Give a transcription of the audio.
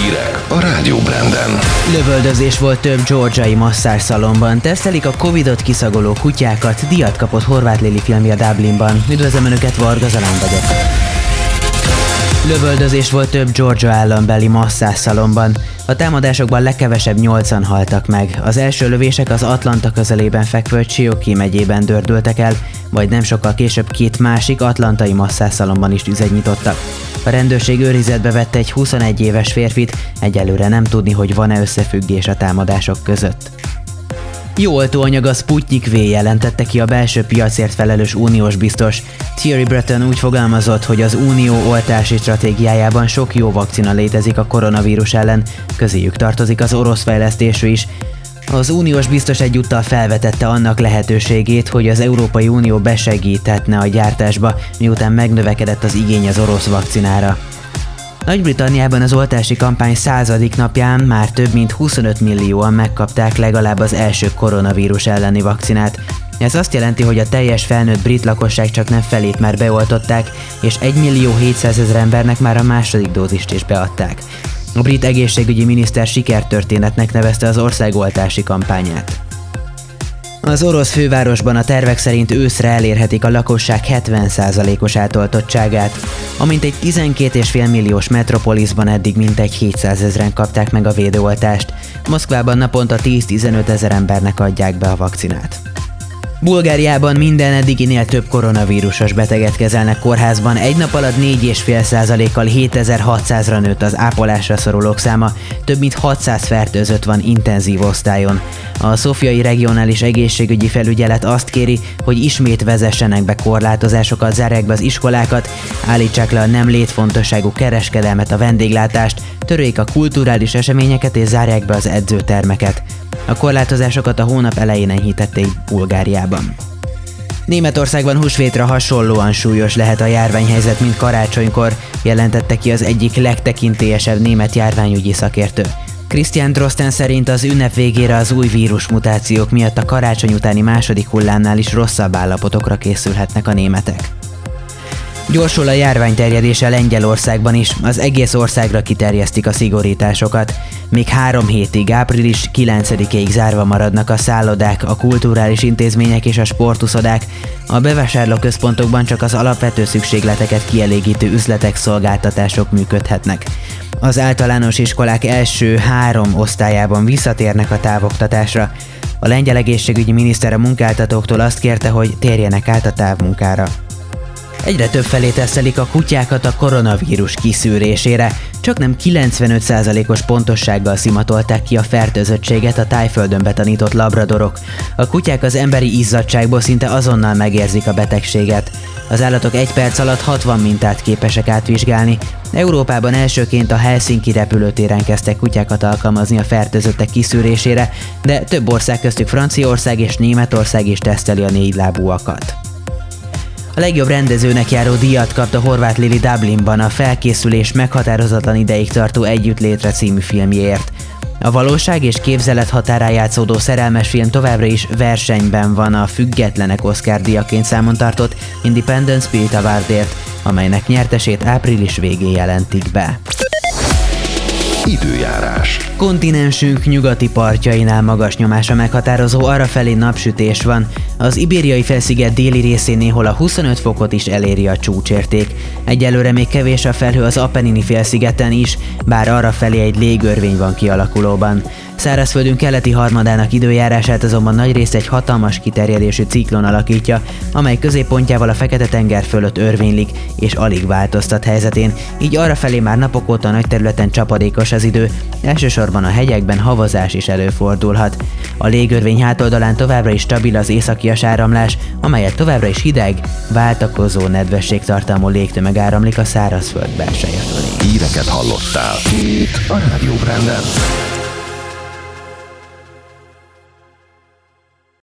Hírek a Rádió Branden. Lövöldözés volt több georgiai szalomban. Tesztelik a Covidot kiszagoló kutyákat. Díjat kapott Horváth Lili filmje Dublinban. Üdvözlöm Önöket, Varga Zalán vagyok. Lövöldözés volt több Georgia állambeli szalomban. A támadásokban legkevesebb nyolcan haltak meg. Az első lövések az Atlanta közelében fekvő Cherokee megyében dördültek el, majd nem sokkal később két másik atlantai masszászalomban is tüzet nyitottak. A rendőrség őrizetbe vette egy 21 éves férfit, egyelőre nem tudni, hogy van-e összefüggés a támadások között. Jó oltóanyag a Sputnik V jelentette ki a belső piacért felelős uniós biztos. Thierry Breton úgy fogalmazott, hogy az unió oltási stratégiájában sok jó vakcina létezik a koronavírus ellen, közéjük tartozik az orosz fejlesztésű is. Az uniós biztos egyúttal felvetette annak lehetőségét, hogy az Európai Unió besegíthetne a gyártásba, miután megnövekedett az igény az orosz vakcinára. Nagy-Britanniában az oltási kampány századik napján már több mint 25 millióan megkapták legalább az első koronavírus elleni vakcinát. Ez azt jelenti, hogy a teljes felnőtt brit lakosság csak nem felét már beoltották, és 1 millió 700 ezer embernek már a második dózist is beadták. A brit egészségügyi miniszter sikertörténetnek nevezte az országoltási kampányát. Az orosz fővárosban a tervek szerint őszre elérhetik a lakosság 70%-os átoltottságát, amint egy 12,5 milliós metropoliszban eddig mintegy 700 ezeren kapták meg a védőoltást, Moszkvában naponta 10-15 ezer embernek adják be a vakcinát. Bulgáriában minden eddiginél több koronavírusos beteget kezelnek kórházban, egy nap alatt 4,5%-kal 7600-ra nőtt az ápolásra szorulók száma, több mint 600 fertőzött van intenzív osztályon. A Szofiai Regionális Egészségügyi Felügyelet azt kéri, hogy ismét vezessenek be korlátozásokat, zárják be az iskolákat, állítsák le a nem létfontosságú kereskedelmet, a vendéglátást, törőjék a kulturális eseményeket és zárják be az edzőtermeket. A korlátozásokat a hónap elején enyhítették Bulgáriában. Németországban húsvétra hasonlóan súlyos lehet a járványhelyzet, mint karácsonykor, jelentette ki az egyik legtekintélyesebb német járványügyi szakértő. Christian Drosten szerint az ünnep végére az új vírus mutációk miatt a karácsony utáni második hullámnál is rosszabb állapotokra készülhetnek a németek. Gyorsul a járvány terjedése Lengyelországban is, az egész országra kiterjesztik a szigorításokat. Még három hétig, április 9-ig zárva maradnak a szállodák, a kulturális intézmények és a sportuszodák. A bevásárlóközpontokban csak az alapvető szükségleteket kielégítő üzletek, szolgáltatások működhetnek. Az általános iskolák első három osztályában visszatérnek a távoktatásra. A lengyel egészségügyi miniszter a munkáltatóktól azt kérte, hogy térjenek át a távmunkára. Egyre több felé teszelik a kutyákat a koronavírus kiszűrésére, csak nem 95%-os pontossággal szimatolták ki a fertőzöttséget a tájföldön betanított labradorok. A kutyák az emberi izzadságból szinte azonnal megérzik a betegséget. Az állatok egy perc alatt 60 mintát képesek átvizsgálni. Európában elsőként a Helsinki repülőtéren kezdtek kutyákat alkalmazni a fertőzöttek kiszűrésére, de több ország köztük Franciaország és Németország is teszteli a négy lábúakat. A legjobb rendezőnek járó díjat kapta Horváth Lili Dublinban a felkészülés meghatározatlan ideig tartó Együttlétre című filmjéért. A valóság és képzelet határán játszódó szerelmes film továbbra is versenyben van a függetlenek Oscar díjaként számon tartott Independent Spirit Awardért, amelynek nyertesét április végén jelentik be. Időjárás. Kontinensünk nyugati partjainál magas nyomása meghatározó, arrafelé napsütés van. Az ibériai felsziget déli részén néhol a 25 fokot is eléri a csúcsérték. Egyelőre még kevés a felhő az Apennini félszigeten is, bár arra felé egy légörvény van kialakulóban. Szárazföldünk keleti harmadának időjárását azonban nagyrészt egy hatalmas kiterjedésű ciklon alakítja, amely középpontjával a Fekete-tenger fölött örvénylik és alig változtat helyzetén, így arra felé már napok óta nagy területen csapadékos az idő, elsősorban a hegyekben havazás is előfordulhat. A légörvény hátoldalán továbbra is stabil az északias áramlás, amelyet továbbra is hideg, váltakozó nedvességtartalmú légtömeg áramlik a szárazföld belseje fölé. Híreket hallottál itt a Rádió Branden.